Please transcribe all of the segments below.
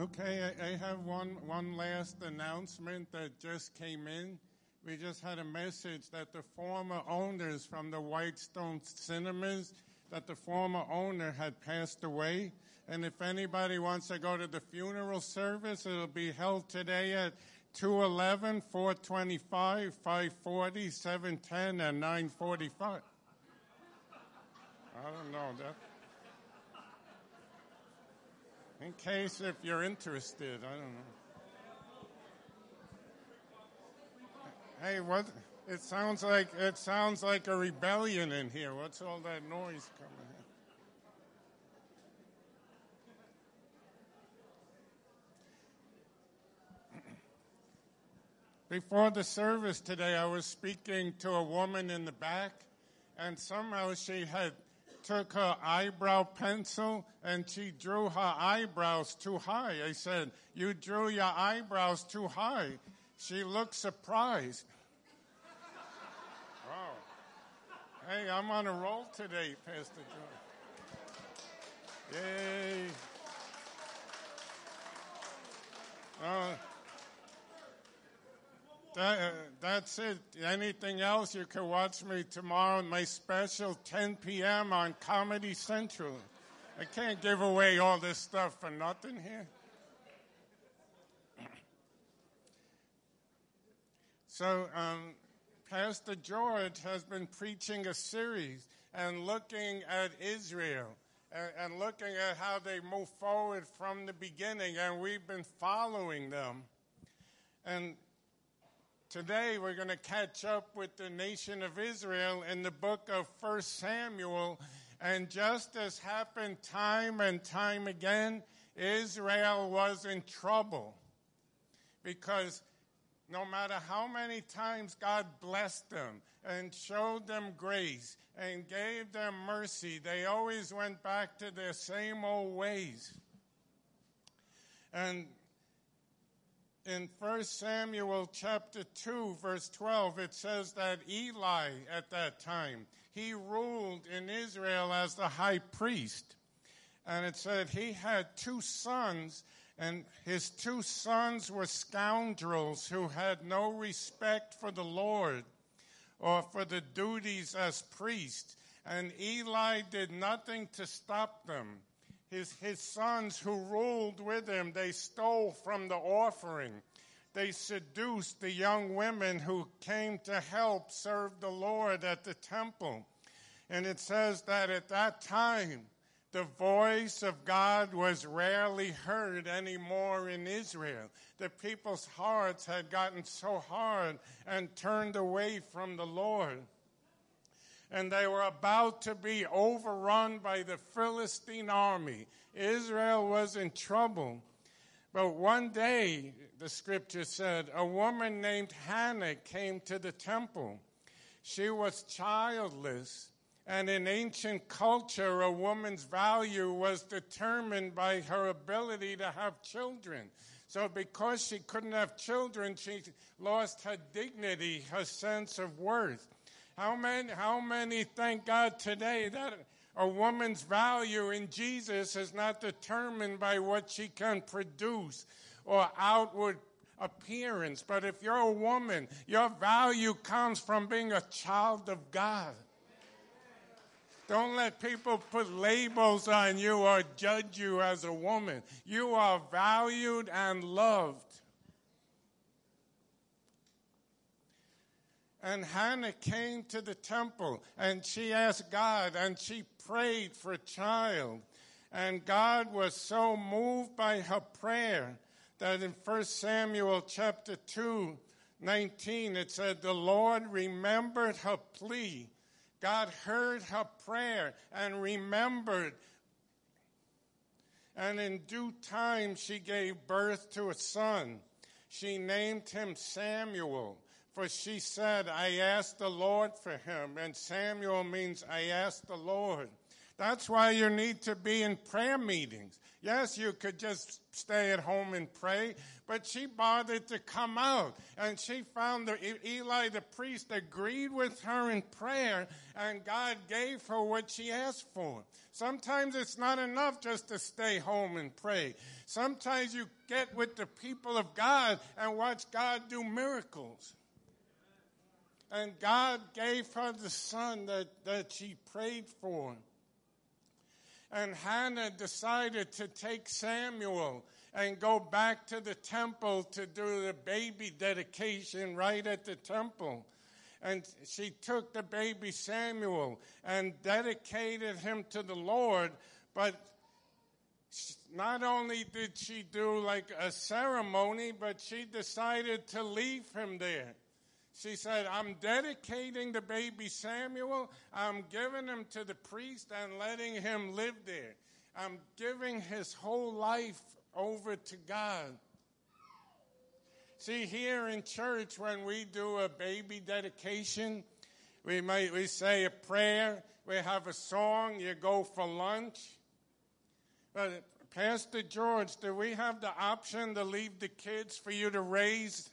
Okay, I, I have one, one last announcement that just came in. We just had a message that the former owners from the Whitestone Cinemas, that the former owner had passed away. And if anybody wants to go to the funeral service, it'll be held today at 211, 425, 540, 710, and 945. I don't know that. In case if you're interested, I don't know. Hey, what? It sounds like it sounds like a rebellion in here. What's all that noise coming? In? Before the service today, I was speaking to a woman in the back, and somehow she had took her eyebrow pencil and she drew her eyebrows too high. I said, You drew your eyebrows too high. She looked surprised. wow. Hey, I'm on a roll today, Pastor John. Yay. Uh, that, uh, that's it. Anything else, you can watch me tomorrow my special 10 p.m. on Comedy Central. I can't give away all this stuff for nothing here. So, um, Pastor George has been preaching a series and looking at Israel and, and looking at how they move forward from the beginning, and we've been following them. And Today we're going to catch up with the nation of Israel in the book of 1 Samuel. And just as happened time and time again, Israel was in trouble. Because no matter how many times God blessed them and showed them grace and gave them mercy, they always went back to their same old ways. And in 1 Samuel chapter 2 verse 12 it says that Eli at that time he ruled in Israel as the high priest. And it said he had two sons and his two sons were scoundrels who had no respect for the Lord or for the duties as priest and Eli did nothing to stop them his, his sons who ruled with him, they stole from the offering. They seduced the young women who came to help serve the Lord at the temple. And it says that at that time, the voice of God was rarely heard anymore in Israel. The people's hearts had gotten so hard and turned away from the Lord and they were about to be overrun by the Philistine army. Israel was in trouble. But one day, the scripture said, a woman named Hannah came to the temple. She was childless, and in ancient culture, a woman's value was determined by her ability to have children. So, because she couldn't have children, she lost her dignity, her sense of worth. How many, how many thank God today that a woman's value in Jesus is not determined by what she can produce or outward appearance, but if you're a woman, your value comes from being a child of God. Don't let people put labels on you or judge you as a woman. You are valued and loved. And Hannah came to the temple and she asked God and she prayed for a child. And God was so moved by her prayer that in 1 Samuel chapter 2, 19, it said, The Lord remembered her plea. God heard her prayer and remembered. And in due time, she gave birth to a son. She named him Samuel for she said, I asked the Lord for him. And Samuel means I asked the Lord. That's why you need to be in prayer meetings. Yes, you could just stay at home and pray, but she bothered to come out and she found that Eli the priest agreed with her in prayer and God gave her what she asked for. Sometimes it's not enough just to stay home and pray. Sometimes you get with the people of God and watch God do miracles. And God gave her the son that, that she prayed for. And Hannah decided to take Samuel and go back to the temple to do the baby dedication right at the temple. And she took the baby Samuel and dedicated him to the Lord, but not only did she do like a ceremony, but she decided to leave him there. She said, I'm dedicating the baby Samuel. I'm giving him to the priest and letting him live there. I'm giving his whole life over to God. See, here in church, when we do a baby dedication, we might we say a prayer, we have a song, you go for lunch. But Pastor George, do we have the option to leave the kids for you to raise?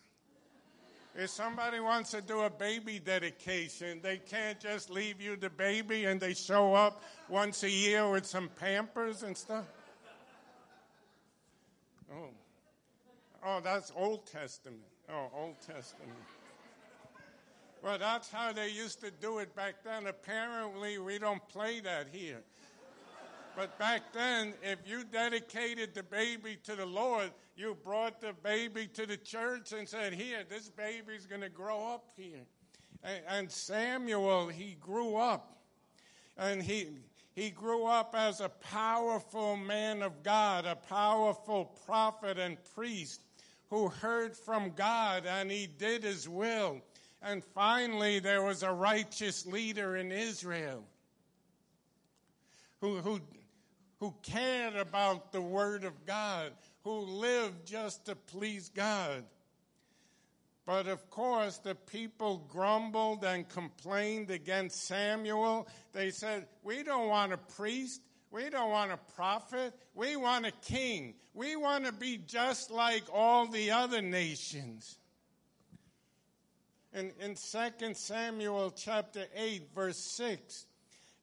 If somebody wants to do a baby dedication, they can't just leave you the baby and they show up once a year with some pampers and stuff. Oh, oh that's Old Testament. Oh, Old Testament. Well, that's how they used to do it back then. Apparently, we don't play that here. But back then, if you dedicated the baby to the Lord, you brought the baby to the church and said, Here, this baby's going to grow up here. And, and Samuel, he grew up. And he, he grew up as a powerful man of God, a powerful prophet and priest who heard from God and he did his will. And finally, there was a righteous leader in Israel who, who, who cared about the Word of God, who lived just to please God. But of course, the people grumbled and complained against Samuel. They said, We don't want a priest. We don't want a prophet. We want a king. We want to be just like all the other nations. In, in 2 Samuel chapter 8, verse 6,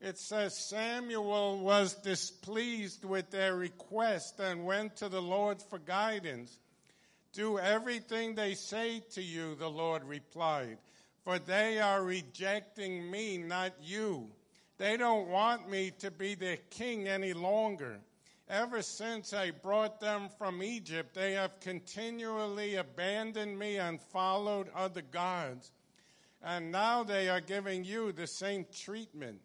it says Samuel was displeased with their request and went to the Lord for guidance. Do everything they say to you, the Lord replied, for they are rejecting me, not you. They don't want me to be their king any longer. Ever since I brought them from Egypt, they have continually abandoned me and followed other gods. And now they are giving you the same treatment.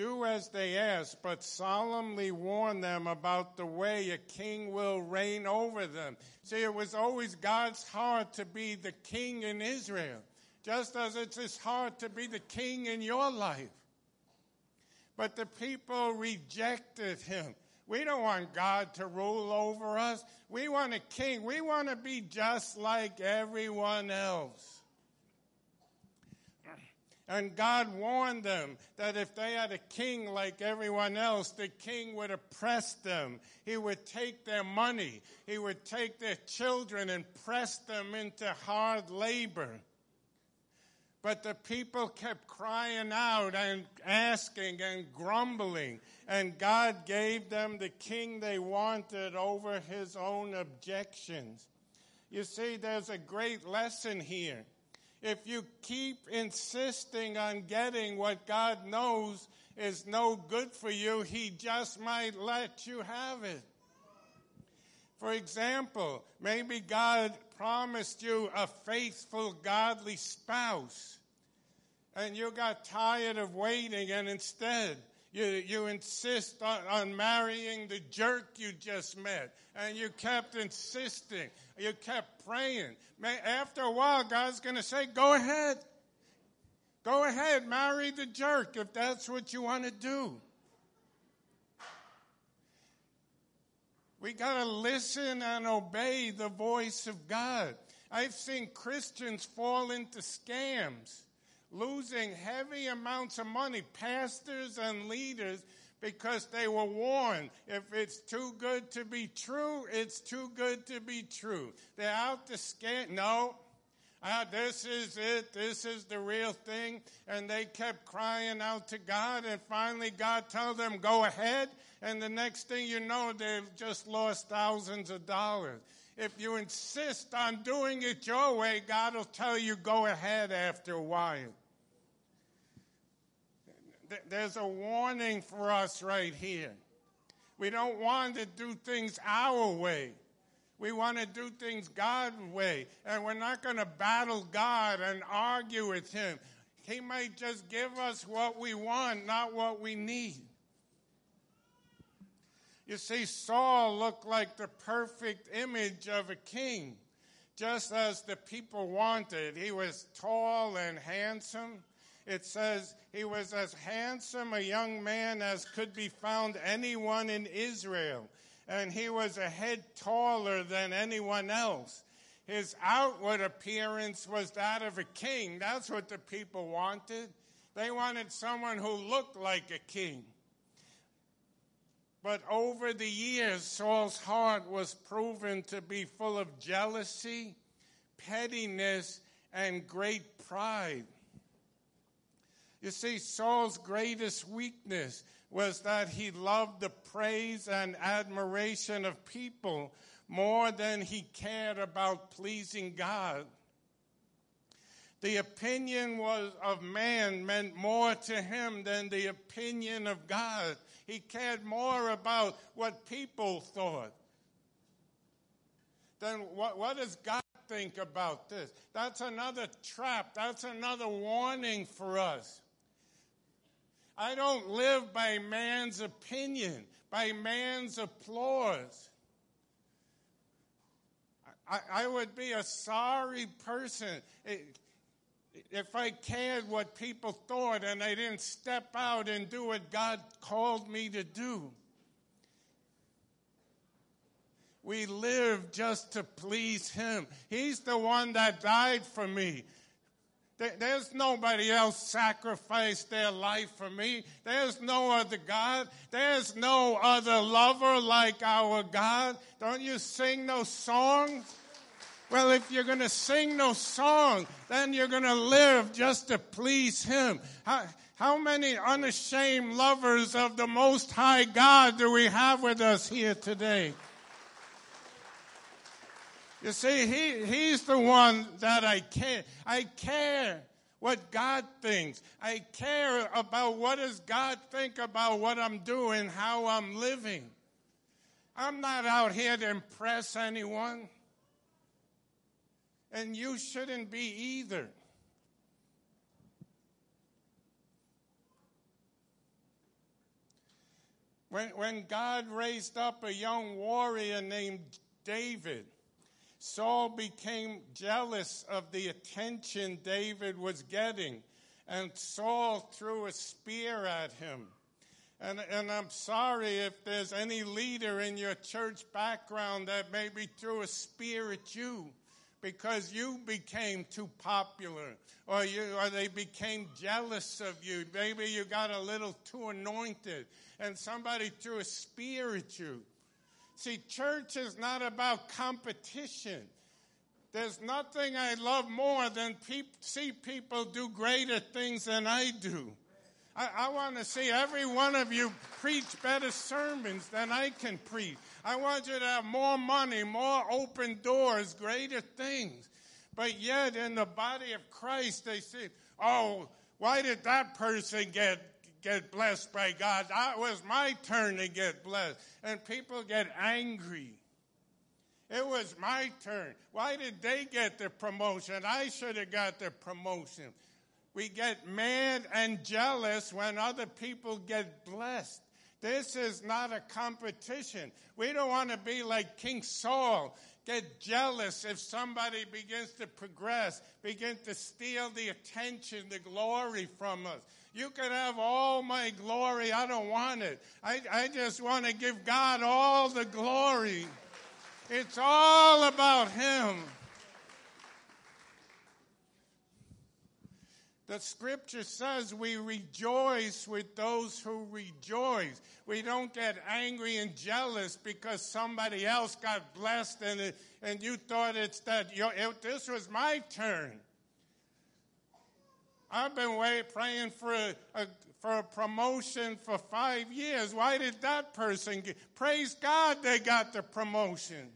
Do as they ask, but solemnly warn them about the way a king will reign over them. See, it was always God's heart to be the king in Israel, just as it's his heart to be the king in your life. But the people rejected him. We don't want God to rule over us. We want a king. We want to be just like everyone else. And God warned them that if they had a king like everyone else, the king would oppress them. He would take their money. He would take their children and press them into hard labor. But the people kept crying out and asking and grumbling, and God gave them the king they wanted over his own objections. You see, there's a great lesson here if you keep insisting on getting what God knows is no good for you, He just might let you have it. For example, maybe God promised you a faithful, godly spouse, and you got tired of waiting, and instead you, you insist on, on marrying the jerk you just met. And you kept insisting. You kept praying. After a while, God's going to say, go ahead. Go ahead, marry the jerk if that's what you want to do. We got to listen and obey the voice of God. I've seen Christians fall into scams losing heavy amounts of money, pastors and leaders, because they were warned. If it's too good to be true, it's too good to be true. They're out to scare. No. Ah, this is it. This is the real thing. And they kept crying out to God. And finally, God told them, go ahead. And the next thing you know, they've just lost thousands of dollars. If you insist on doing it your way, God will tell you, go ahead after a while there's a warning for us right here. We don't want to do things our way. We want to do things God's way. And we're not going to battle God and argue with Him. He might just give us what we want, not what we need. You see, Saul looked like the perfect image of a king, just as the people wanted. He was tall and handsome it says he was as handsome a young man as could be found anyone in Israel, and he was a head taller than anyone else. His outward appearance was that of a king. That's what the people wanted. They wanted someone who looked like a king. But over the years, Saul's heart was proven to be full of jealousy, pettiness, and great pride. You see, Saul's greatest weakness was that he loved the praise and admiration of people more than he cared about pleasing God. The opinion was of man meant more to him than the opinion of God. He cared more about what people thought than what, what does God think about this. That's another trap. That's another warning for us. I don't live by man's opinion, by man's applause. I, I would be a sorry person if I cared what people thought and I didn't step out and do what God called me to do. We live just to please Him. He's the one that died for me. There's nobody else sacrificed their life for me. There's no other God. There's no other lover like our God. Don't you sing those songs? Well, if you're going to sing no song, then you're going to live just to please Him. How, how many unashamed lovers of the Most High God do we have with us here today? You see, he, he's the one that I care. I care what God thinks. I care about what does God think about what I'm doing, how I'm living. I'm not out here to impress anyone. And you shouldn't be either. When, when God raised up a young warrior named David, Saul became jealous of the attention David was getting, and Saul threw a spear at him. And, and I'm sorry if there's any leader in your church background that maybe threw a spear at you because you became too popular or you or they became jealous of you. Maybe you got a little too anointed and somebody threw a spear at you. See, church is not about competition. There's nothing I love more than pe- see people do greater things than I do. I, I want to see every one of you preach better sermons than I can preach. I want you to have more money, more open doors, greater things. But yet, in the body of Christ, they say, oh, why did that person get get blessed by God. It was my turn to get blessed. And people get angry. It was my turn. Why did they get the promotion? I should have got the promotion. We get mad and jealous when other people get blessed. This is not a competition. We don't want to be like King Saul, get jealous if somebody begins to progress, begin to steal the attention, the glory from us. You can have all my glory. I don't want it. I, I just want to give God all the glory. It's all about Him. The scripture says we rejoice with those who rejoice. We don't get angry and jealous because somebody else got blessed and, and you thought it's that your, it, this was my turn. I've been wait, praying for a, a, for a promotion for five years. Why did that person get? Praise God, they got the promotion.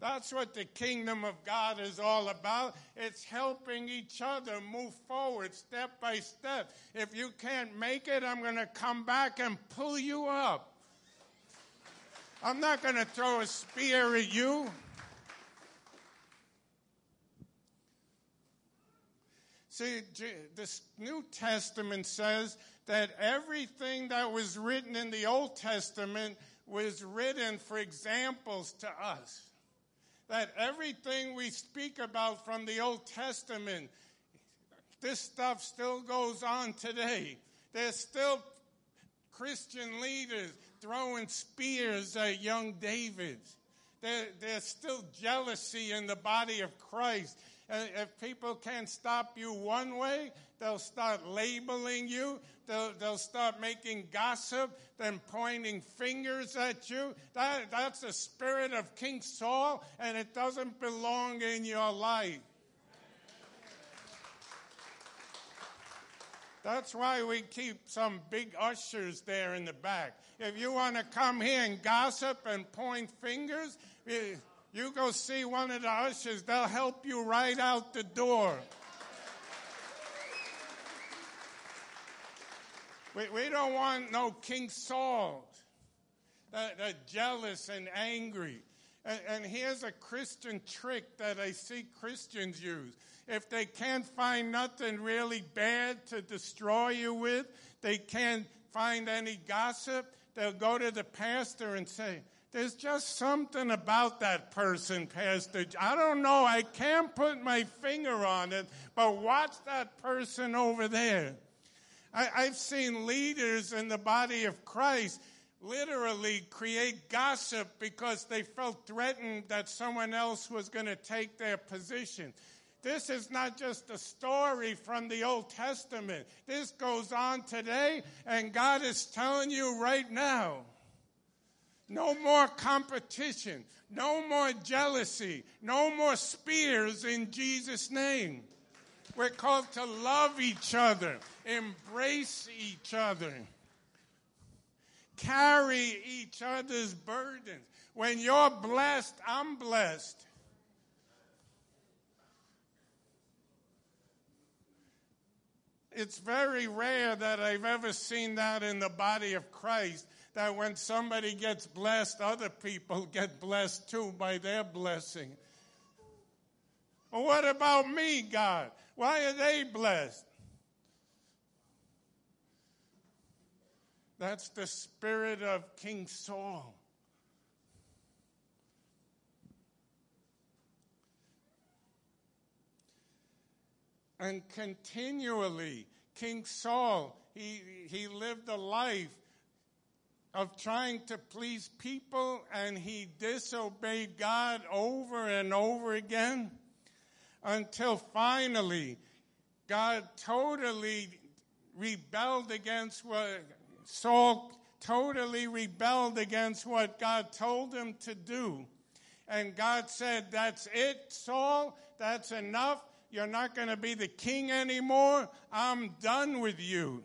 That's what the kingdom of God is all about. It's helping each other move forward step by step. If you can't make it, I'm going to come back and pull you up. I'm not going to throw a spear at you. See, the New Testament says that everything that was written in the Old Testament was written for examples to us that everything we speak about from the Old Testament, this stuff still goes on today. There's still Christian leaders throwing spears at young David. There, there's still jealousy in the body of Christ. If people can't stop you one way, they'll start labeling you. They'll, they'll start making gossip, then pointing fingers at you. That, that's the spirit of King Saul, and it doesn't belong in your life. That's why we keep some big ushers there in the back. If you want to come here and gossip and point fingers, eh, you go see one of the ushers. They'll help you right out the door. We, we don't want no King Saul that, that jealous and angry. And, and here's a Christian trick that I see Christians use. If they can't find nothing really bad to destroy you with, they can't find any gossip, they'll go to the pastor and say, there's just something about that person, Pastor. I don't know. I can't put my finger on it, but watch that person over there. I, have seen leaders in the body of Christ literally create gossip because they felt threatened that someone else was going to take their position. This is not just a story from the Old Testament. This goes on today, and God is telling you right now no more competition, no more jealousy, no more spears in Jesus' name. We're called to love each other, embrace each other, carry each other's burdens. When you're blessed, I'm blessed. It's very rare that I've ever seen that in the body of Christ that when somebody gets blessed, other people get blessed too by their blessing. Well, what about me, God? Why are they blessed? That's the spirit of King Saul. And continually, King Saul, he, he lived a life of trying to please people and he disobeyed God over and over again until finally God totally rebelled against what Saul totally rebelled against what God told him to do. And God said, That's it, Saul. That's enough. You're not going to be the king anymore. I'm done with you.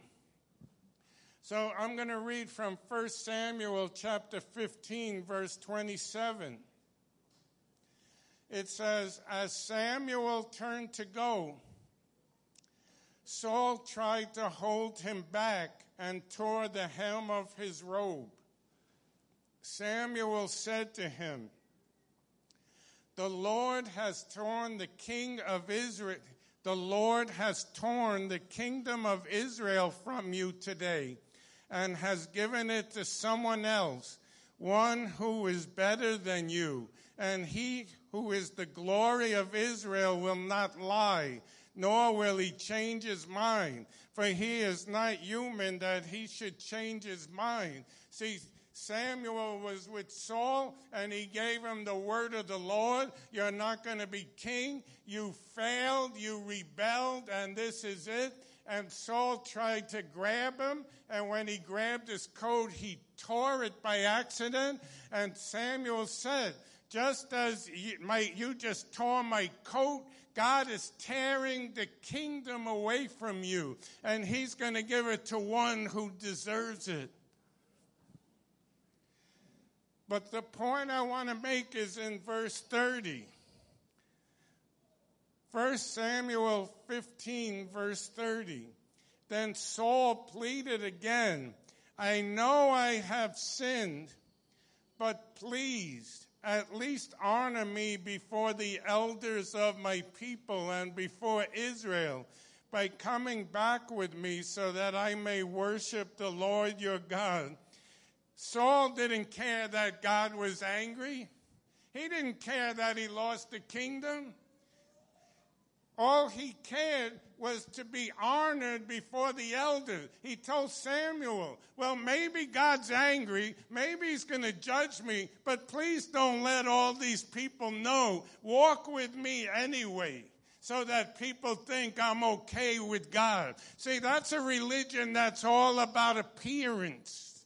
So I'm going to read from 1 Samuel chapter 15, verse 27 it says, As Samuel turned to go, Saul tried to hold him back and tore the hem of his robe. Samuel said to him, The Lord has torn the king of Israel. The Lord has torn the kingdom of Israel from you today and has given it to someone else, one who is better than you. And he who is the glory of Israel, will not lie, nor will he change his mind. For he is not human that he should change his mind. See, Samuel was with Saul and he gave him the word of the Lord. You're not going to be king. You failed. You rebelled and this is it. And Saul tried to grab him. And when he grabbed his coat, he tore it by accident. And Samuel said, just as you, my, you just tore my coat, God is tearing the kingdom away from you, and He's going to give it to one who deserves it. But the point I want to make is in verse 30. 1 Samuel 15, verse 30. Then Saul pleaded again, I know I have sinned, but please at least honor me before the elders of my people and before Israel by coming back with me so that I may worship the Lord your God. Saul didn't care that God was angry. He didn't care that he lost the kingdom. All he cared was to be honored before the elders. He told Samuel, well, maybe God's angry. Maybe he's going to judge me, but please don't let all these people know. Walk with me anyway so that people think I'm okay with God. See, that's a religion that's all about appearance.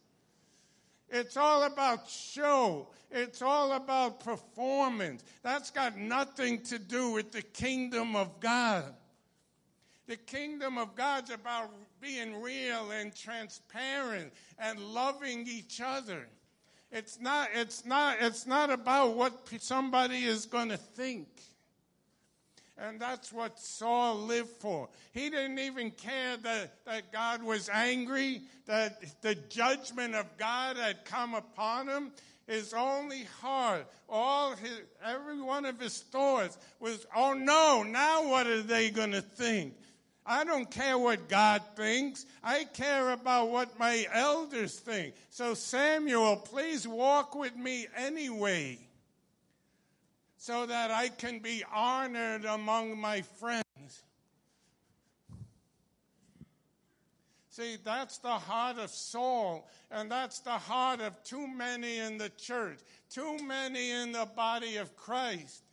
It's all about show. It's all about performance. That's got nothing to do with the kingdom of God. The kingdom of God's about being real and transparent and loving each other. It's not, it's not, it's not about what somebody is going to think. And that's what Saul lived for. He didn't even care that, that God was angry, that the judgment of God had come upon him. His only heart, all his, every one of his thoughts was, oh no, now what are they going to think? I don't care what God thinks. I care about what my elders think. So Samuel, please walk with me anyway so that I can be honored among my friends. See, that's the heart of Saul, and that's the heart of too many in the church, too many in the body of Christ.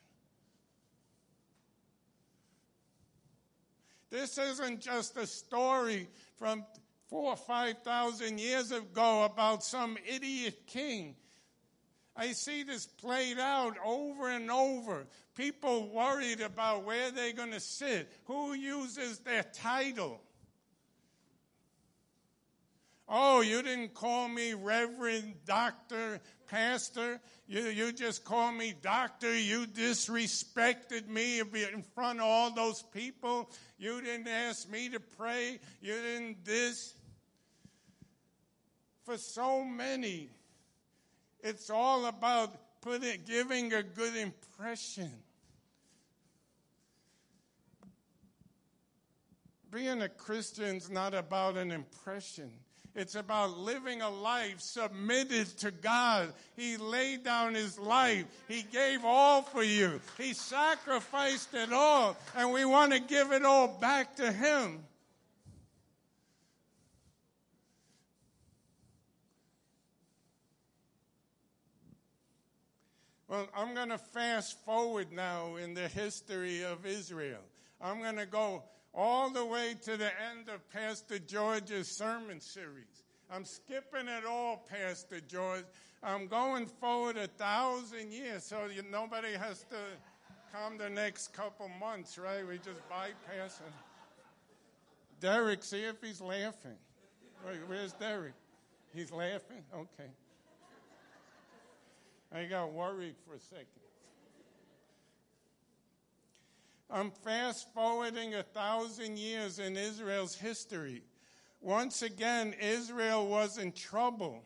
This isn't just a story from four or five thousand years ago about some idiot king. I see this played out over and over. People worried about where they're going to sit, who uses their title. Oh, you didn't call me Reverend, Doctor, Pastor. You, you just call me Doctor. You disrespected me in front of all those people. You didn't ask me to pray. You didn't this. For so many, it's all about putting, giving a good impression. Being a Christian is not about an impression. It's about living a life submitted to God. He laid down his life. He gave all for you. He sacrificed it all. And we want to give it all back to him. Well, I'm going to fast forward now in the history of Israel. I'm going to go all the way to the end of Pastor George's sermon series. I'm skipping it all, Pastor George. I'm going forward a thousand years, so you, nobody has to come the next couple months, right? We just bypass it. Derek, see if he's laughing. Where's Derek? He's laughing? Okay. I got worried for a second. I'm fast forwarding a thousand years in Israel's history. Once again, Israel was in trouble,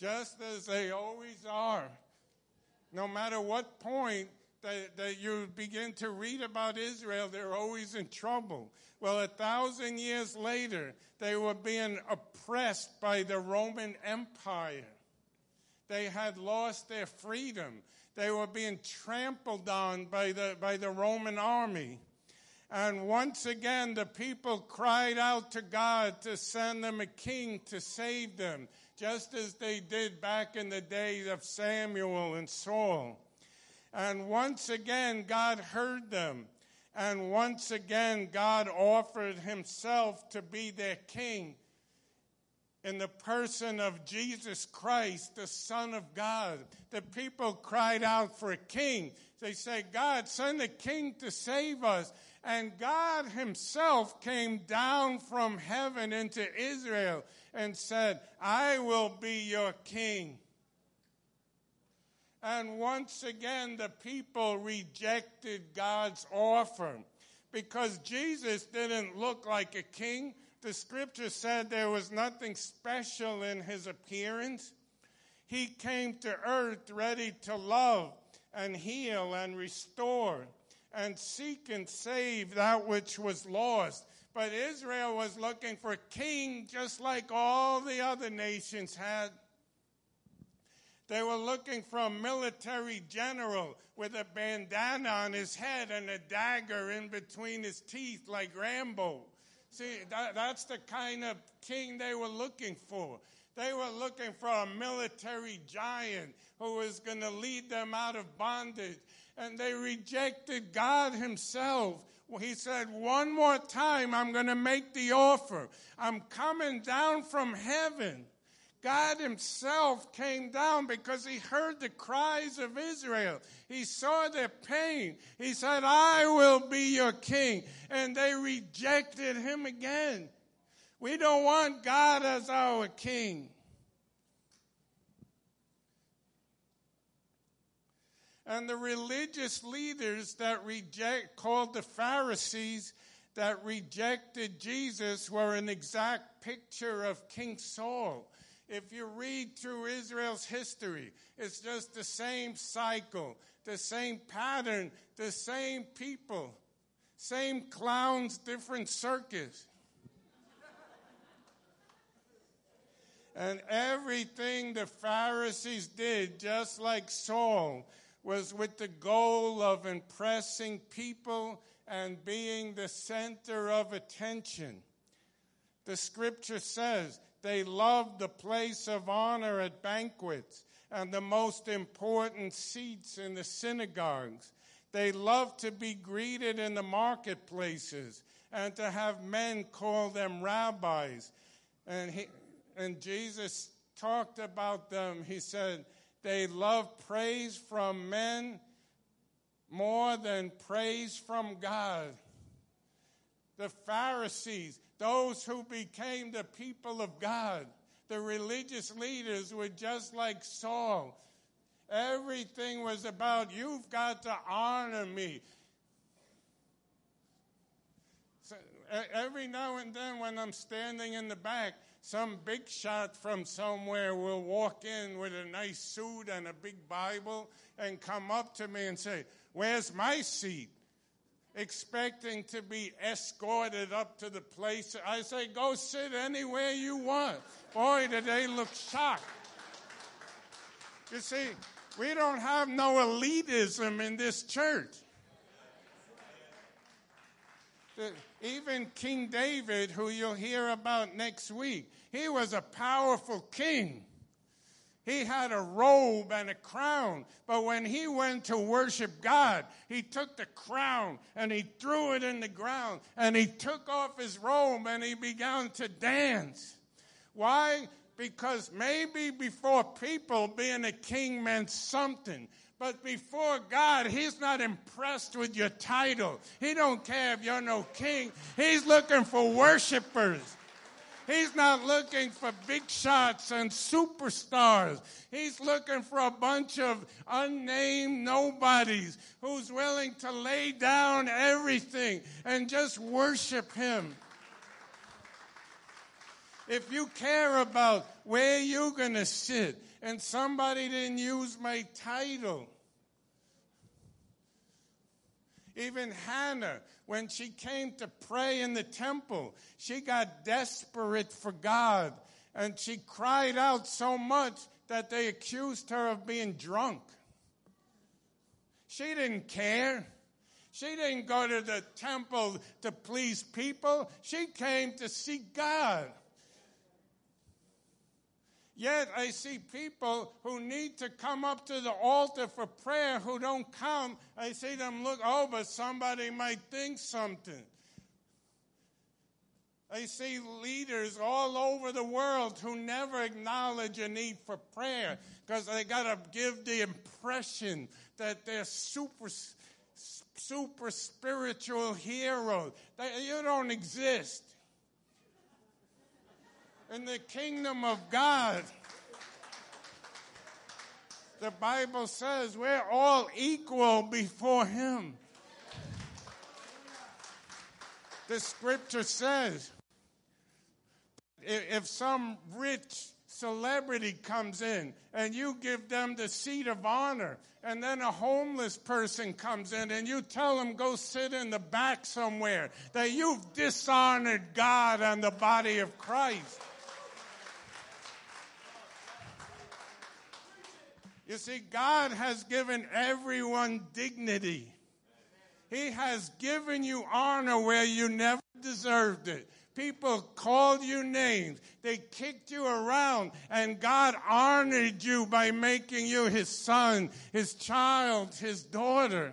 just as they always are. No matter what point that, that you begin to read about Israel, they're always in trouble. Well, a thousand years later, they were being oppressed by the Roman Empire. They had lost their freedom. They were being trampled on by the, by the Roman army. And once again, the people cried out to God to send them a king to save them. just as they did back in the days of Samuel and Saul. And once again, God heard them. And once again, God offered himself to be their king in the person of Jesus Christ, the Son of God. The people cried out for a king. They said, God, send a king to save us. And God himself came down from heaven into Israel and said, I will be your king. And once again, the people rejected God's offer because Jesus didn't look like a king. The scripture said there was nothing special in his appearance. He came to earth ready to love and heal and restore and seek and save that which was lost. But Israel was looking for a king just like all the other nations had. They were looking for a military general with a bandana on his head and a dagger in between his teeth like Rambo. See, that, that's the kind of king they were looking for. They were looking for a military giant who was going to lead them out of bondage. And they rejected God Himself. He said, One more time, I'm going to make the offer. I'm coming down from heaven. God Himself came down because He heard the cries of Israel. He saw their pain. He said, I will be your king. And they rejected Him again. We don't want God as our king. And the religious leaders that reject, called the Pharisees, that rejected Jesus were an exact picture of King Saul. If you read through Israel's history, it's just the same cycle, the same pattern, the same people, same clowns, different circus. and everything the Pharisees did, just like Saul, was with the goal of impressing people and being the center of attention. The scripture says they loved the place of honor at banquets and the most important seats in the synagogues. They loved to be greeted in the marketplaces and to have men call them rabbis. And, he, and Jesus talked about them. He said, they love praise from men more than praise from God. The Pharisees, those who became the people of God. The religious leaders were just like Saul. Everything was about, you've got to honor me. So, every now and then, when I'm standing in the back, some big shot from somewhere will walk in with a nice suit and a big Bible and come up to me and say, Where's my seat? Expecting to be escorted up to the place. I say, go sit anywhere you want. Boy, did they look shocked. You see, we don't have no elitism in this church. Even King David, who you'll hear about next week, he was a powerful king. He had a robe and a crown, but when he went to worship God, he took the crown and he threw it in the ground and he took off his robe and he began to dance. Why? Because maybe before people being a king meant something. But before God, He's not impressed with your title. He don't care if you're no king. He's looking for worshipers. He's not looking for big shots and superstars. He's looking for a bunch of unnamed nobodies who's willing to lay down everything and just worship Him. If you care about where you're going to sit and somebody didn't use my title, even Hannah, when she came to pray in the temple, she got desperate for God and she cried out so much that they accused her of being drunk. She didn't care. She didn't go to the temple to please people. She came to see God. Yet I see people who need to come up to the altar for prayer who don't come. I see them look, but somebody might think something. I see leaders all over the world who never acknowledge a need for prayer because they got to give the impression that they're super, super spiritual heroes. You don't exist in the kingdom of God. The Bible says we're all equal before Him. The scripture says if some rich celebrity comes in and you give them the seat of honor, and then a homeless person comes in and you tell them go sit in the back somewhere, that you've dishonored God and the body of Christ. You see, God has given everyone dignity. He has given you honor where you never deserved it. People called you names. They kicked you around, and God honored you by making you his son, his child, his daughter.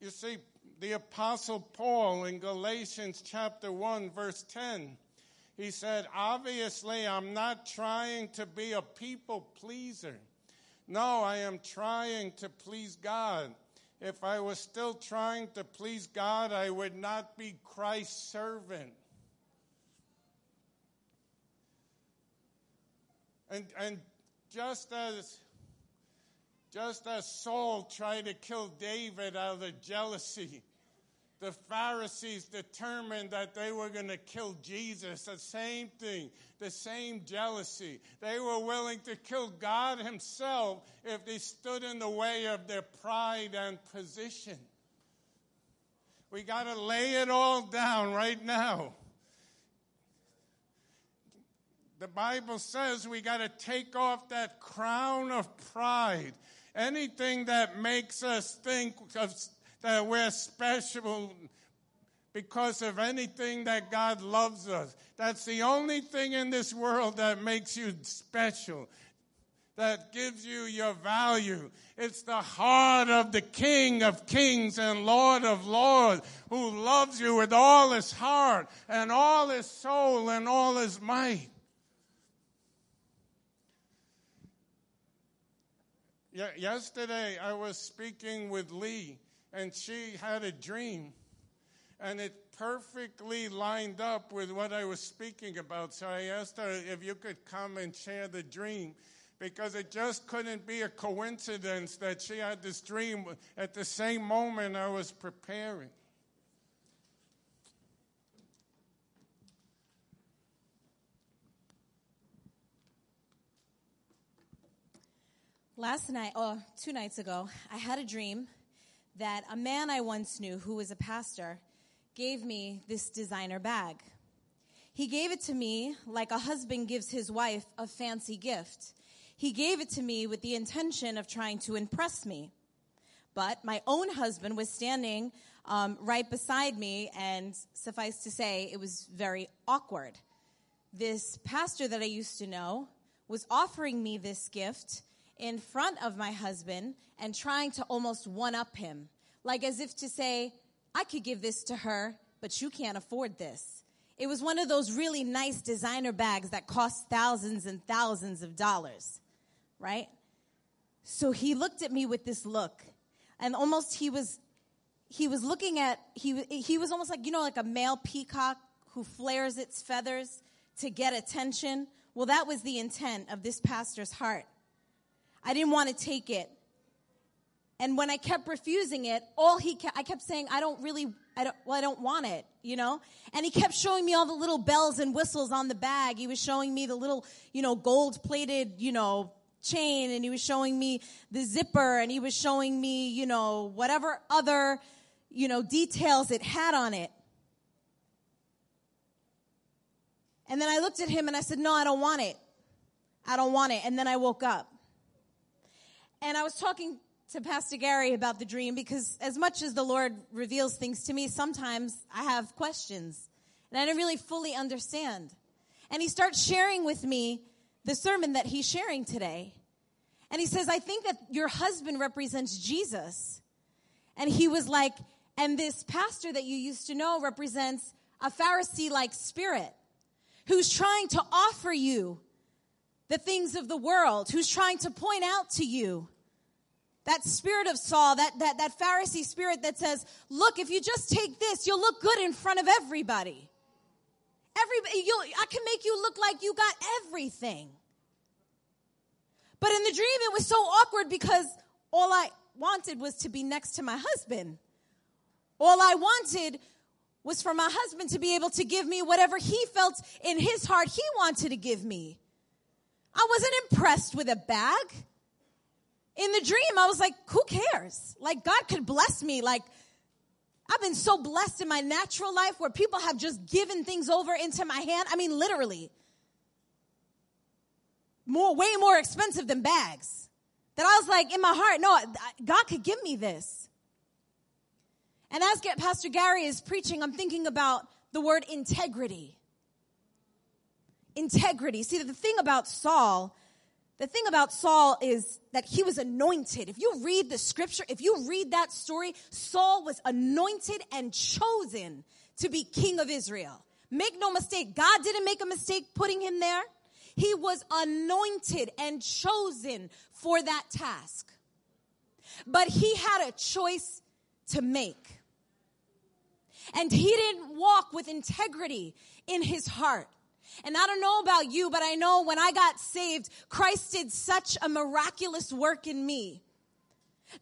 You see, the Apostle Paul in Galatians chapter 1, verse 10 he said, Obviously, I'm not trying to be a people pleaser. No, I am trying to please God. If I was still trying to please God, I would not be Christ's servant. And, and just as just as Saul tried to kill David out of jealousy, the Pharisees determined that they were going to kill Jesus. The same thing, the same jealousy. They were willing to kill God Himself if they stood in the way of their pride and position. We got to lay it all down right now. The Bible says we got to take off that crown of pride. Anything that makes us think of that we're special because of anything that God loves us. That's the only thing in this world that makes you special, that gives you your value. It's the heart of the King of kings and Lord of lords who loves you with all his heart and all his soul and all his might. Yesterday, I was speaking with Lee and she had a dream and it perfectly lined up with what I was speaking about. So I asked her if you could come and share the dream because it just couldn't be a coincidence that she had this dream at the same moment I was preparing. Last night, or oh, two nights ago, I had a dream that a man I once knew who was a pastor gave me this designer bag. He gave it to me like a husband gives his wife a fancy gift. He gave it to me with the intention of trying to impress me. But my own husband was standing um, right beside me, and suffice to say, it was very awkward. This pastor that I used to know was offering me this gift in front of my husband and trying to almost one up him, like as if to say, I could give this to her, but you can't afford this. It was one of those really nice designer bags that cost thousands and thousands of dollars, right? So he looked at me with this look, and almost he was he was looking at he he was almost like you know like a male peacock who flares its feathers to get attention. Well, that was the intent of this pastor's heart. I didn't want to take it. And when I kept refusing it, all he kept, I kept saying, I don't really, I don't, well, I don't want it, you know? And he kept showing me all the little bells and whistles on the bag. He was showing me the little, you know, gold plated, you know, chain and he was showing me the zipper and he was showing me, you know, whatever other, you know, details it had on it. And then I looked at him and I said, no, I don't want it. I don't want it. And then I woke up. And I was talking to Pastor Gary about the dream because as much as the Lord reveals things to me, sometimes I have questions. And I don't really fully understand. And he starts sharing with me the sermon that he's sharing today. And he says, I think that your husband represents Jesus. And he was like, and this pastor that you used to know represents a Pharisee like spirit who's trying to offer you the things of the world, who's trying to point out to you that spirit of Saul, that, that, that Pharisee spirit that says, look, if you just take this, you'll look good in front of everybody. Everybody, you I can make you look like you got everything. But in the dream, it was so awkward because all I wanted was to be next to my husband. All I wanted was for my husband to be able to give me whatever he felt in his heart he wanted to give me. I wasn't impressed with a bag. In the dream, I was like, who cares? Like, God could bless me. Like, I've been so blessed in my natural life where people have just given things over into my hand. I mean, literally more, way more expensive than bags. That I was like, in my heart, no, God could give me this. And as Pastor Gary is preaching, I'm thinking about the word integrity. Integrity. See, the thing about Saul, the thing about Saul is that he was anointed. If you read the scripture, if you read that story, Saul was anointed and chosen to be king of Israel. Make no mistake, God didn't make a mistake putting him there. He was anointed and chosen for that task. But he had a choice to make. And he didn't walk with integrity in his heart. And I don't know about you, but I know when I got saved, Christ did such a miraculous work in me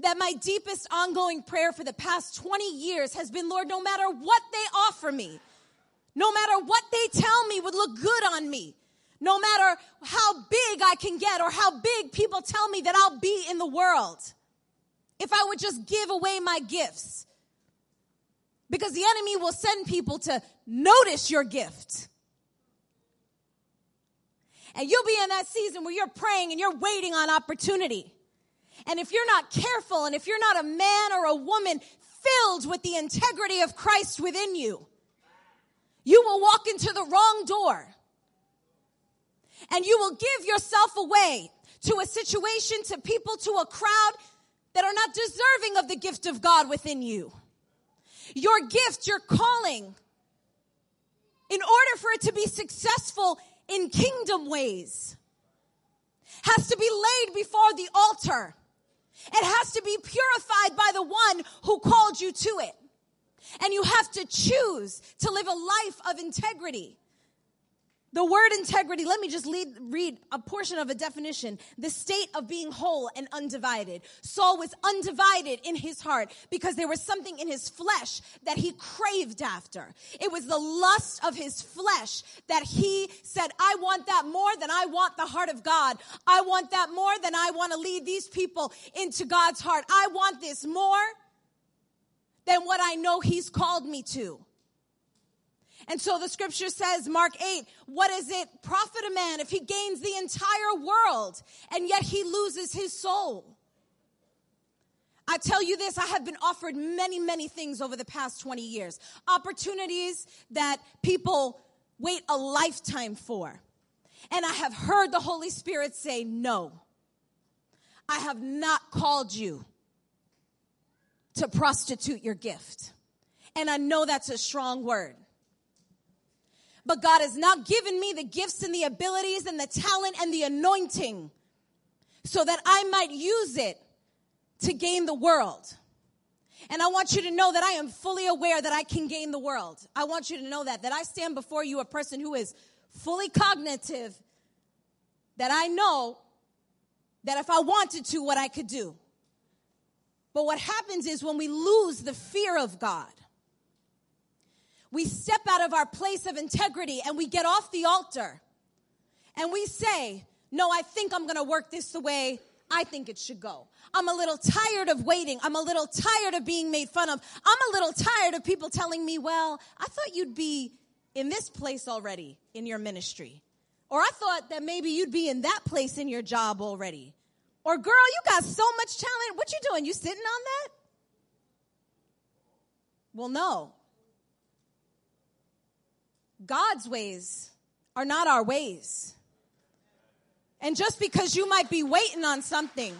that my deepest ongoing prayer for the past 20 years has been, Lord, no matter what they offer me, no matter what they tell me would look good on me, no matter how big I can get or how big people tell me that I'll be in the world. If I would just give away my gifts. Because the enemy will send people to notice your gift. And you'll be in that season where you're praying and you're waiting on opportunity. And if you're not careful and if you're not a man or a woman filled with the integrity of Christ within you, you will walk into the wrong door and you will give yourself away to a situation, to people, to a crowd that are not deserving of the gift of God within you. Your gift, your calling, in order for it to be successful in kingdom ways, has to be laid before the altar. It has to be purified by the one who called you to it. And you have to choose to live a life of integrity. The word integrity, let me just lead, read a portion of a definition. The state of being whole and undivided. Saul was undivided in his heart because there was something in his flesh that he craved after. It was the lust of his flesh that he said, I want that more than I want the heart of God. I want that more than I want to lead these people into God's heart. I want this more than what I know he's called me to. And so the scripture says, Mark 8, what does it profit a man if he gains the entire world and yet he loses his soul? I tell you this, I have been offered many, many things over the past 20 years. Opportunities that people wait a lifetime for. And I have heard the Holy Spirit say, no, I have not called you to prostitute your gift. And I know that's a strong word but God has not given me the gifts and the abilities and the talent and the anointing so that I might use it to gain the world. And I want you to know that I am fully aware that I can gain the world. I want you to know that, that I stand before you a person who is fully cognitive, that I know that if I wanted to, what I could do. But what happens is when we lose the fear of God, we step out of our place of integrity and we get off the altar and we say, No, I think I'm to work this the way I think it should go. I'm a little tired of waiting. I'm a little tired of being made fun of. I'm a little tired of people telling me, Well, I thought you'd be in this place already in your ministry. Or I thought that maybe you'd be in that place in your job already. Or, girl, you got so much talent. What you doing? You sitting on that? Well, no. God's ways are not our ways. And just because you might be waiting on something,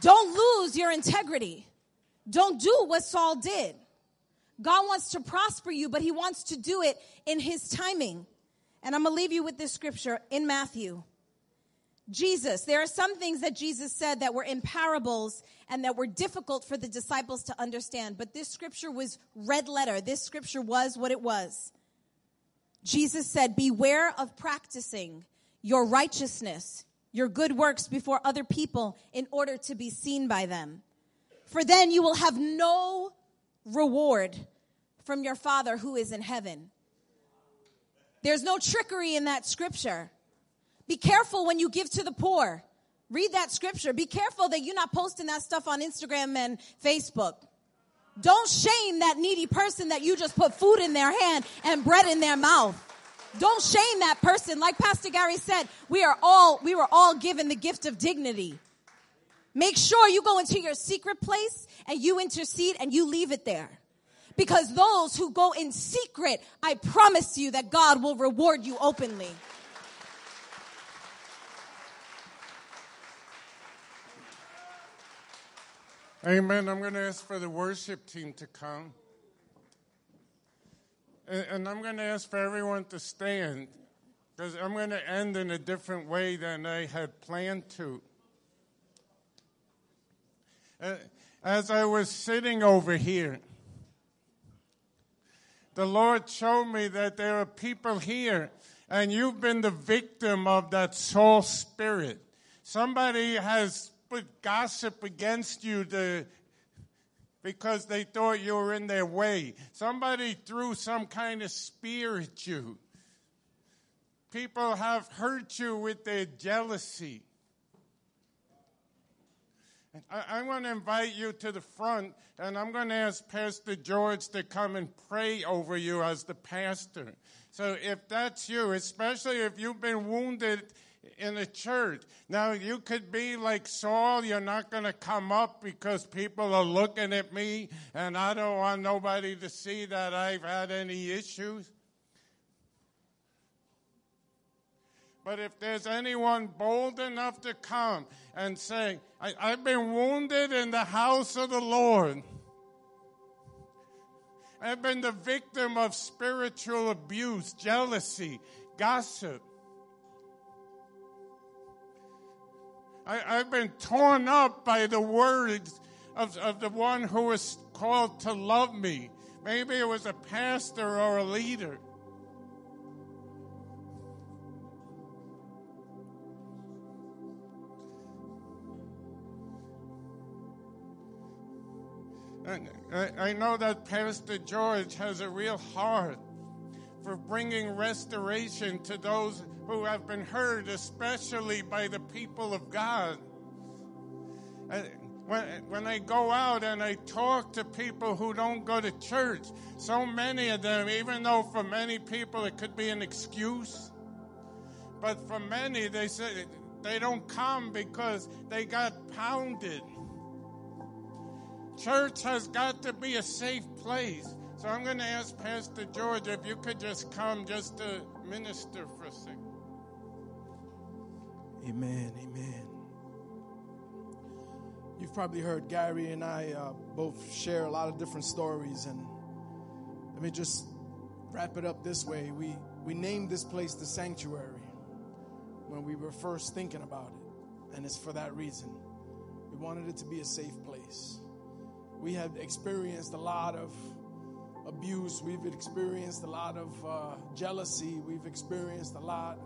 don't lose your integrity. Don't do what Saul did. God wants to prosper you, but he wants to do it in his timing. And I'm going to leave you with this scripture in Matthew. Jesus, there are some things that Jesus said that were in parables and that were difficult for the disciples to understand, but this scripture was red letter. This scripture was what it was. Jesus said, Beware of practicing your righteousness, your good works before other people in order to be seen by them. For then you will have no reward from your Father who is in heaven. There's no trickery in that scripture. Be careful when you give to the poor. Read that scripture. Be careful that you're not posting that stuff on Instagram and Facebook. Don't shame that needy person that you just put food in their hand and bread in their mouth. Don't shame that person. Like Pastor Gary said, we are all, we were all given the gift of dignity. Make sure you go into your secret place and you intercede and you leave it there. Because those who go in secret, I promise you that God will reward you openly. Amen. I'm going to ask for the worship team to come. And, I'm going to ask for everyone to stand because I'm going to end in a different way than I had planned to. As I was sitting over here, the Lord showed me that there are people here, and you've been the victim of that Saul spirit. Somebody has put gossip against you to, because they thought you were in their way. Somebody threw some kind of spear at you. People have hurt you with their jealousy. I, I want to invite you to the front, and I'm going to ask Pastor George to come and pray over you as the pastor. So if that's you, especially if you've been wounded in a church. Now, you could be like Saul, you're not going to come up because people are looking at me, and I don't want nobody to see that I've had any issues. But if there's anyone bold enough to come and say, I, have been wounded in the house of the Lord, I've been the victim of spiritual abuse, jealousy, gossip. I, have been torn up by the words of, of the one who was called to love me. Maybe it was a pastor or a leader. I know that Pastor George has a real heart for bringing restoration to those who have been hurt, especially by the people of God. Uh, when, when I go out and I talk to people who don't go to church, so many of them, even though for many people it could be an excuse, but for many they say they don't come because they got pounded Church has got to be a safe place. So I'm going to ask Pastor George if you could just come just to minister for a second. Amen. Amen. You've probably heard Gary and I uh, both share a lot of different stories, and let me just wrap it up this way. We we named this place the sanctuary when we were first thinking about it, and it's for that reason. We wanted it to be a safe place we have experienced a lot of abuse. We've experienced a lot of uh, jealousy. We've experienced a lot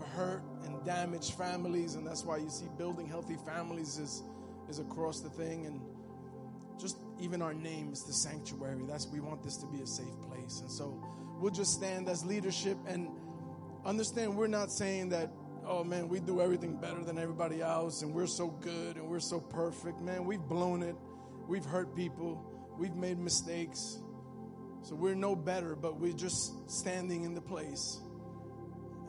of hurt and damaged families, and that's why you see building healthy families is is across the thing. And just even our name is the sanctuary. That's we want this to be a safe place, and so we'll just stand as leadership and understand we're not saying that oh man we do everything better than everybody else and we're so good and we're so perfect man we've blown it We've hurt people. We've made mistakes. So we're no better, but we're just standing in the place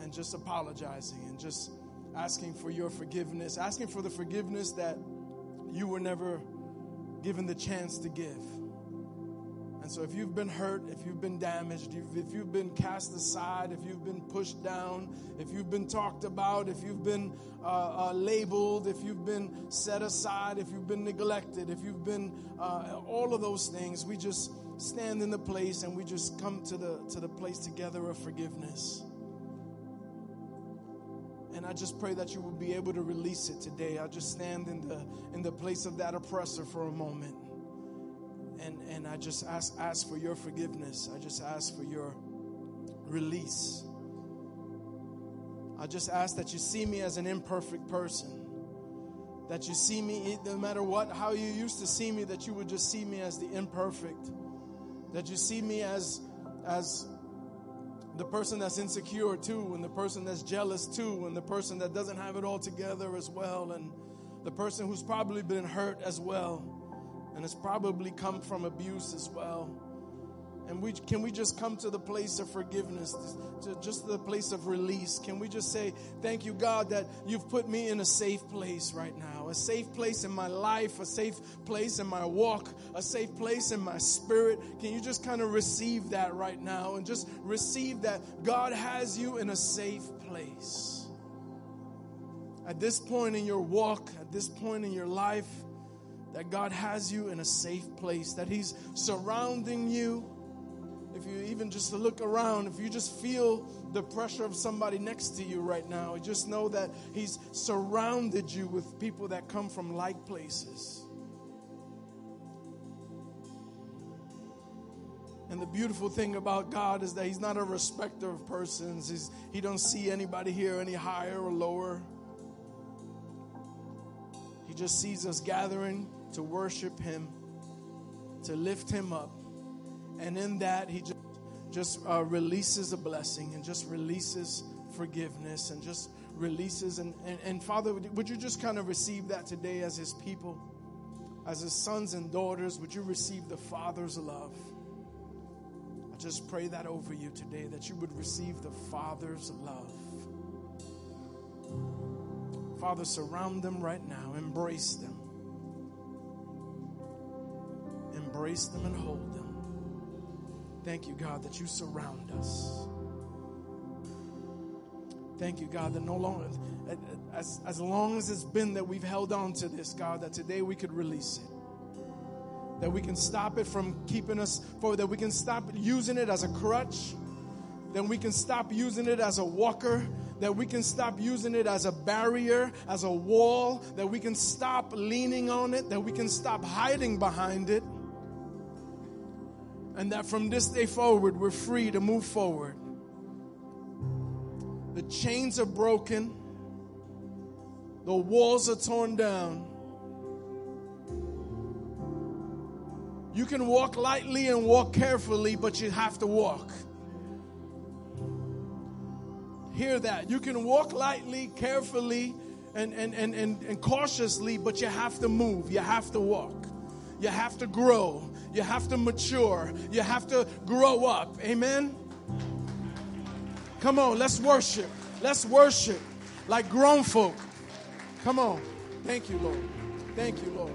and just apologizing and just asking for your forgiveness, asking for the forgiveness that you were never given the chance to give. And so, if you've been hurt, if you've been damaged, if you've been cast aside, if you've been pushed down, if you've been talked about, if you've been uh, uh, labeled, if you've been set aside, if you've been neglected, if you've been uh, all of those things, we just stand in the place and we just come to the to the place together of forgiveness. And I just pray that you will be able to release it today. I just stand in the in the place of that oppressor for a moment and, and I just ask, ask for your forgiveness. I just ask for your release. I just ask that you see me as an imperfect person. That you see me, no matter what, how you used to see me, that you would just see me as the imperfect. That you see me as, as the person that's insecure too, and the person that's jealous too, and the person that doesn't have it all together as well, and the person who's probably been hurt as well and it's probably come from abuse as well. And we can we just come to the place of forgiveness, to just the place of release? Can we just say, Thank you, God, that you've put me in a safe place right now, a safe place in my life, a safe place in my walk, a safe place in my spirit? Can you just kind of receive that right now and just receive that God has you in a safe place? At this point in your walk, at this point in your life, that God has you in a safe place, that He's surrounding you. If you even just look around, if you just feel the pressure of somebody next to you right now, just know that He's surrounded you with people that come from like places. And the beautiful thing about God is that He's not a respecter of persons. He's, he don't see anybody here any higher or lower. He just sees us gathering to worship Him, to lift Him up. And in that, He just, just uh, releases a blessing and just releases forgiveness and just releases. And, and, and Father, would you just kind of receive that today as His people, as His sons and daughters? Would you receive the Father's love? I just pray that over you today, that you would receive the Father's love. Father, surround them right now, embrace them. embrace them and hold them. Thank you, God, that you surround us. Thank you, God, that no longer, as, as long as it's been that we've held on to this, God, that today we could release it. That we can stop it from keeping us forward, that we can stop using it as a crutch, that we can stop using it as a walker, that we can stop using it as a barrier, as a wall, that we can stop leaning on it, that we can stop hiding behind it and that from this day forward, we're free to move forward. The chains are broken, the walls are torn down. You can walk lightly and walk carefully, but you have to walk. Hear that. You can walk lightly, carefully, and, and, and, and, cautiously, but you have to move. You have to walk. You have to grow. You have to mature. You have to grow up. Amen? Come on, let's worship. Let's worship like grown folk. Come on. Thank you, Lord. Thank you, Lord.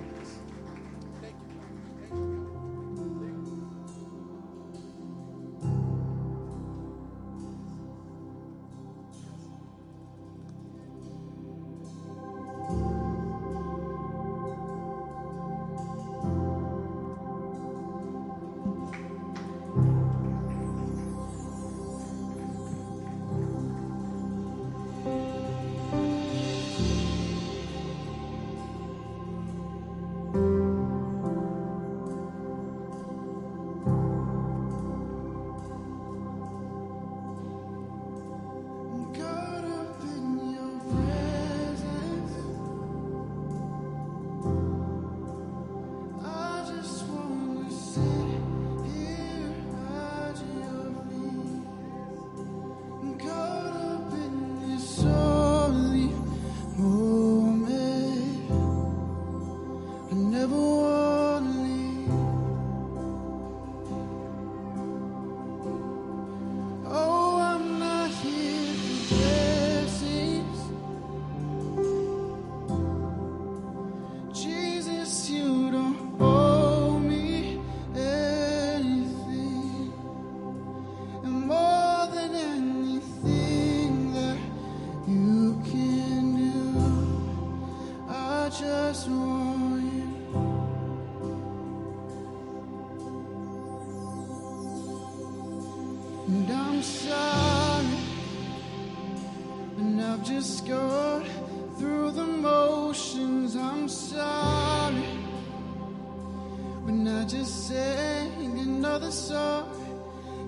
When I just sing another song.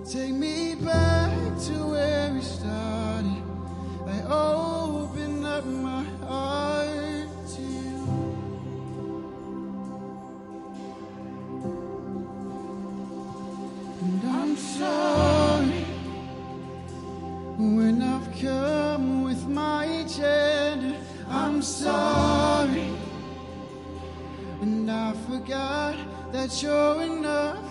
Take me back to where we started. I open up my heart. that you're enough.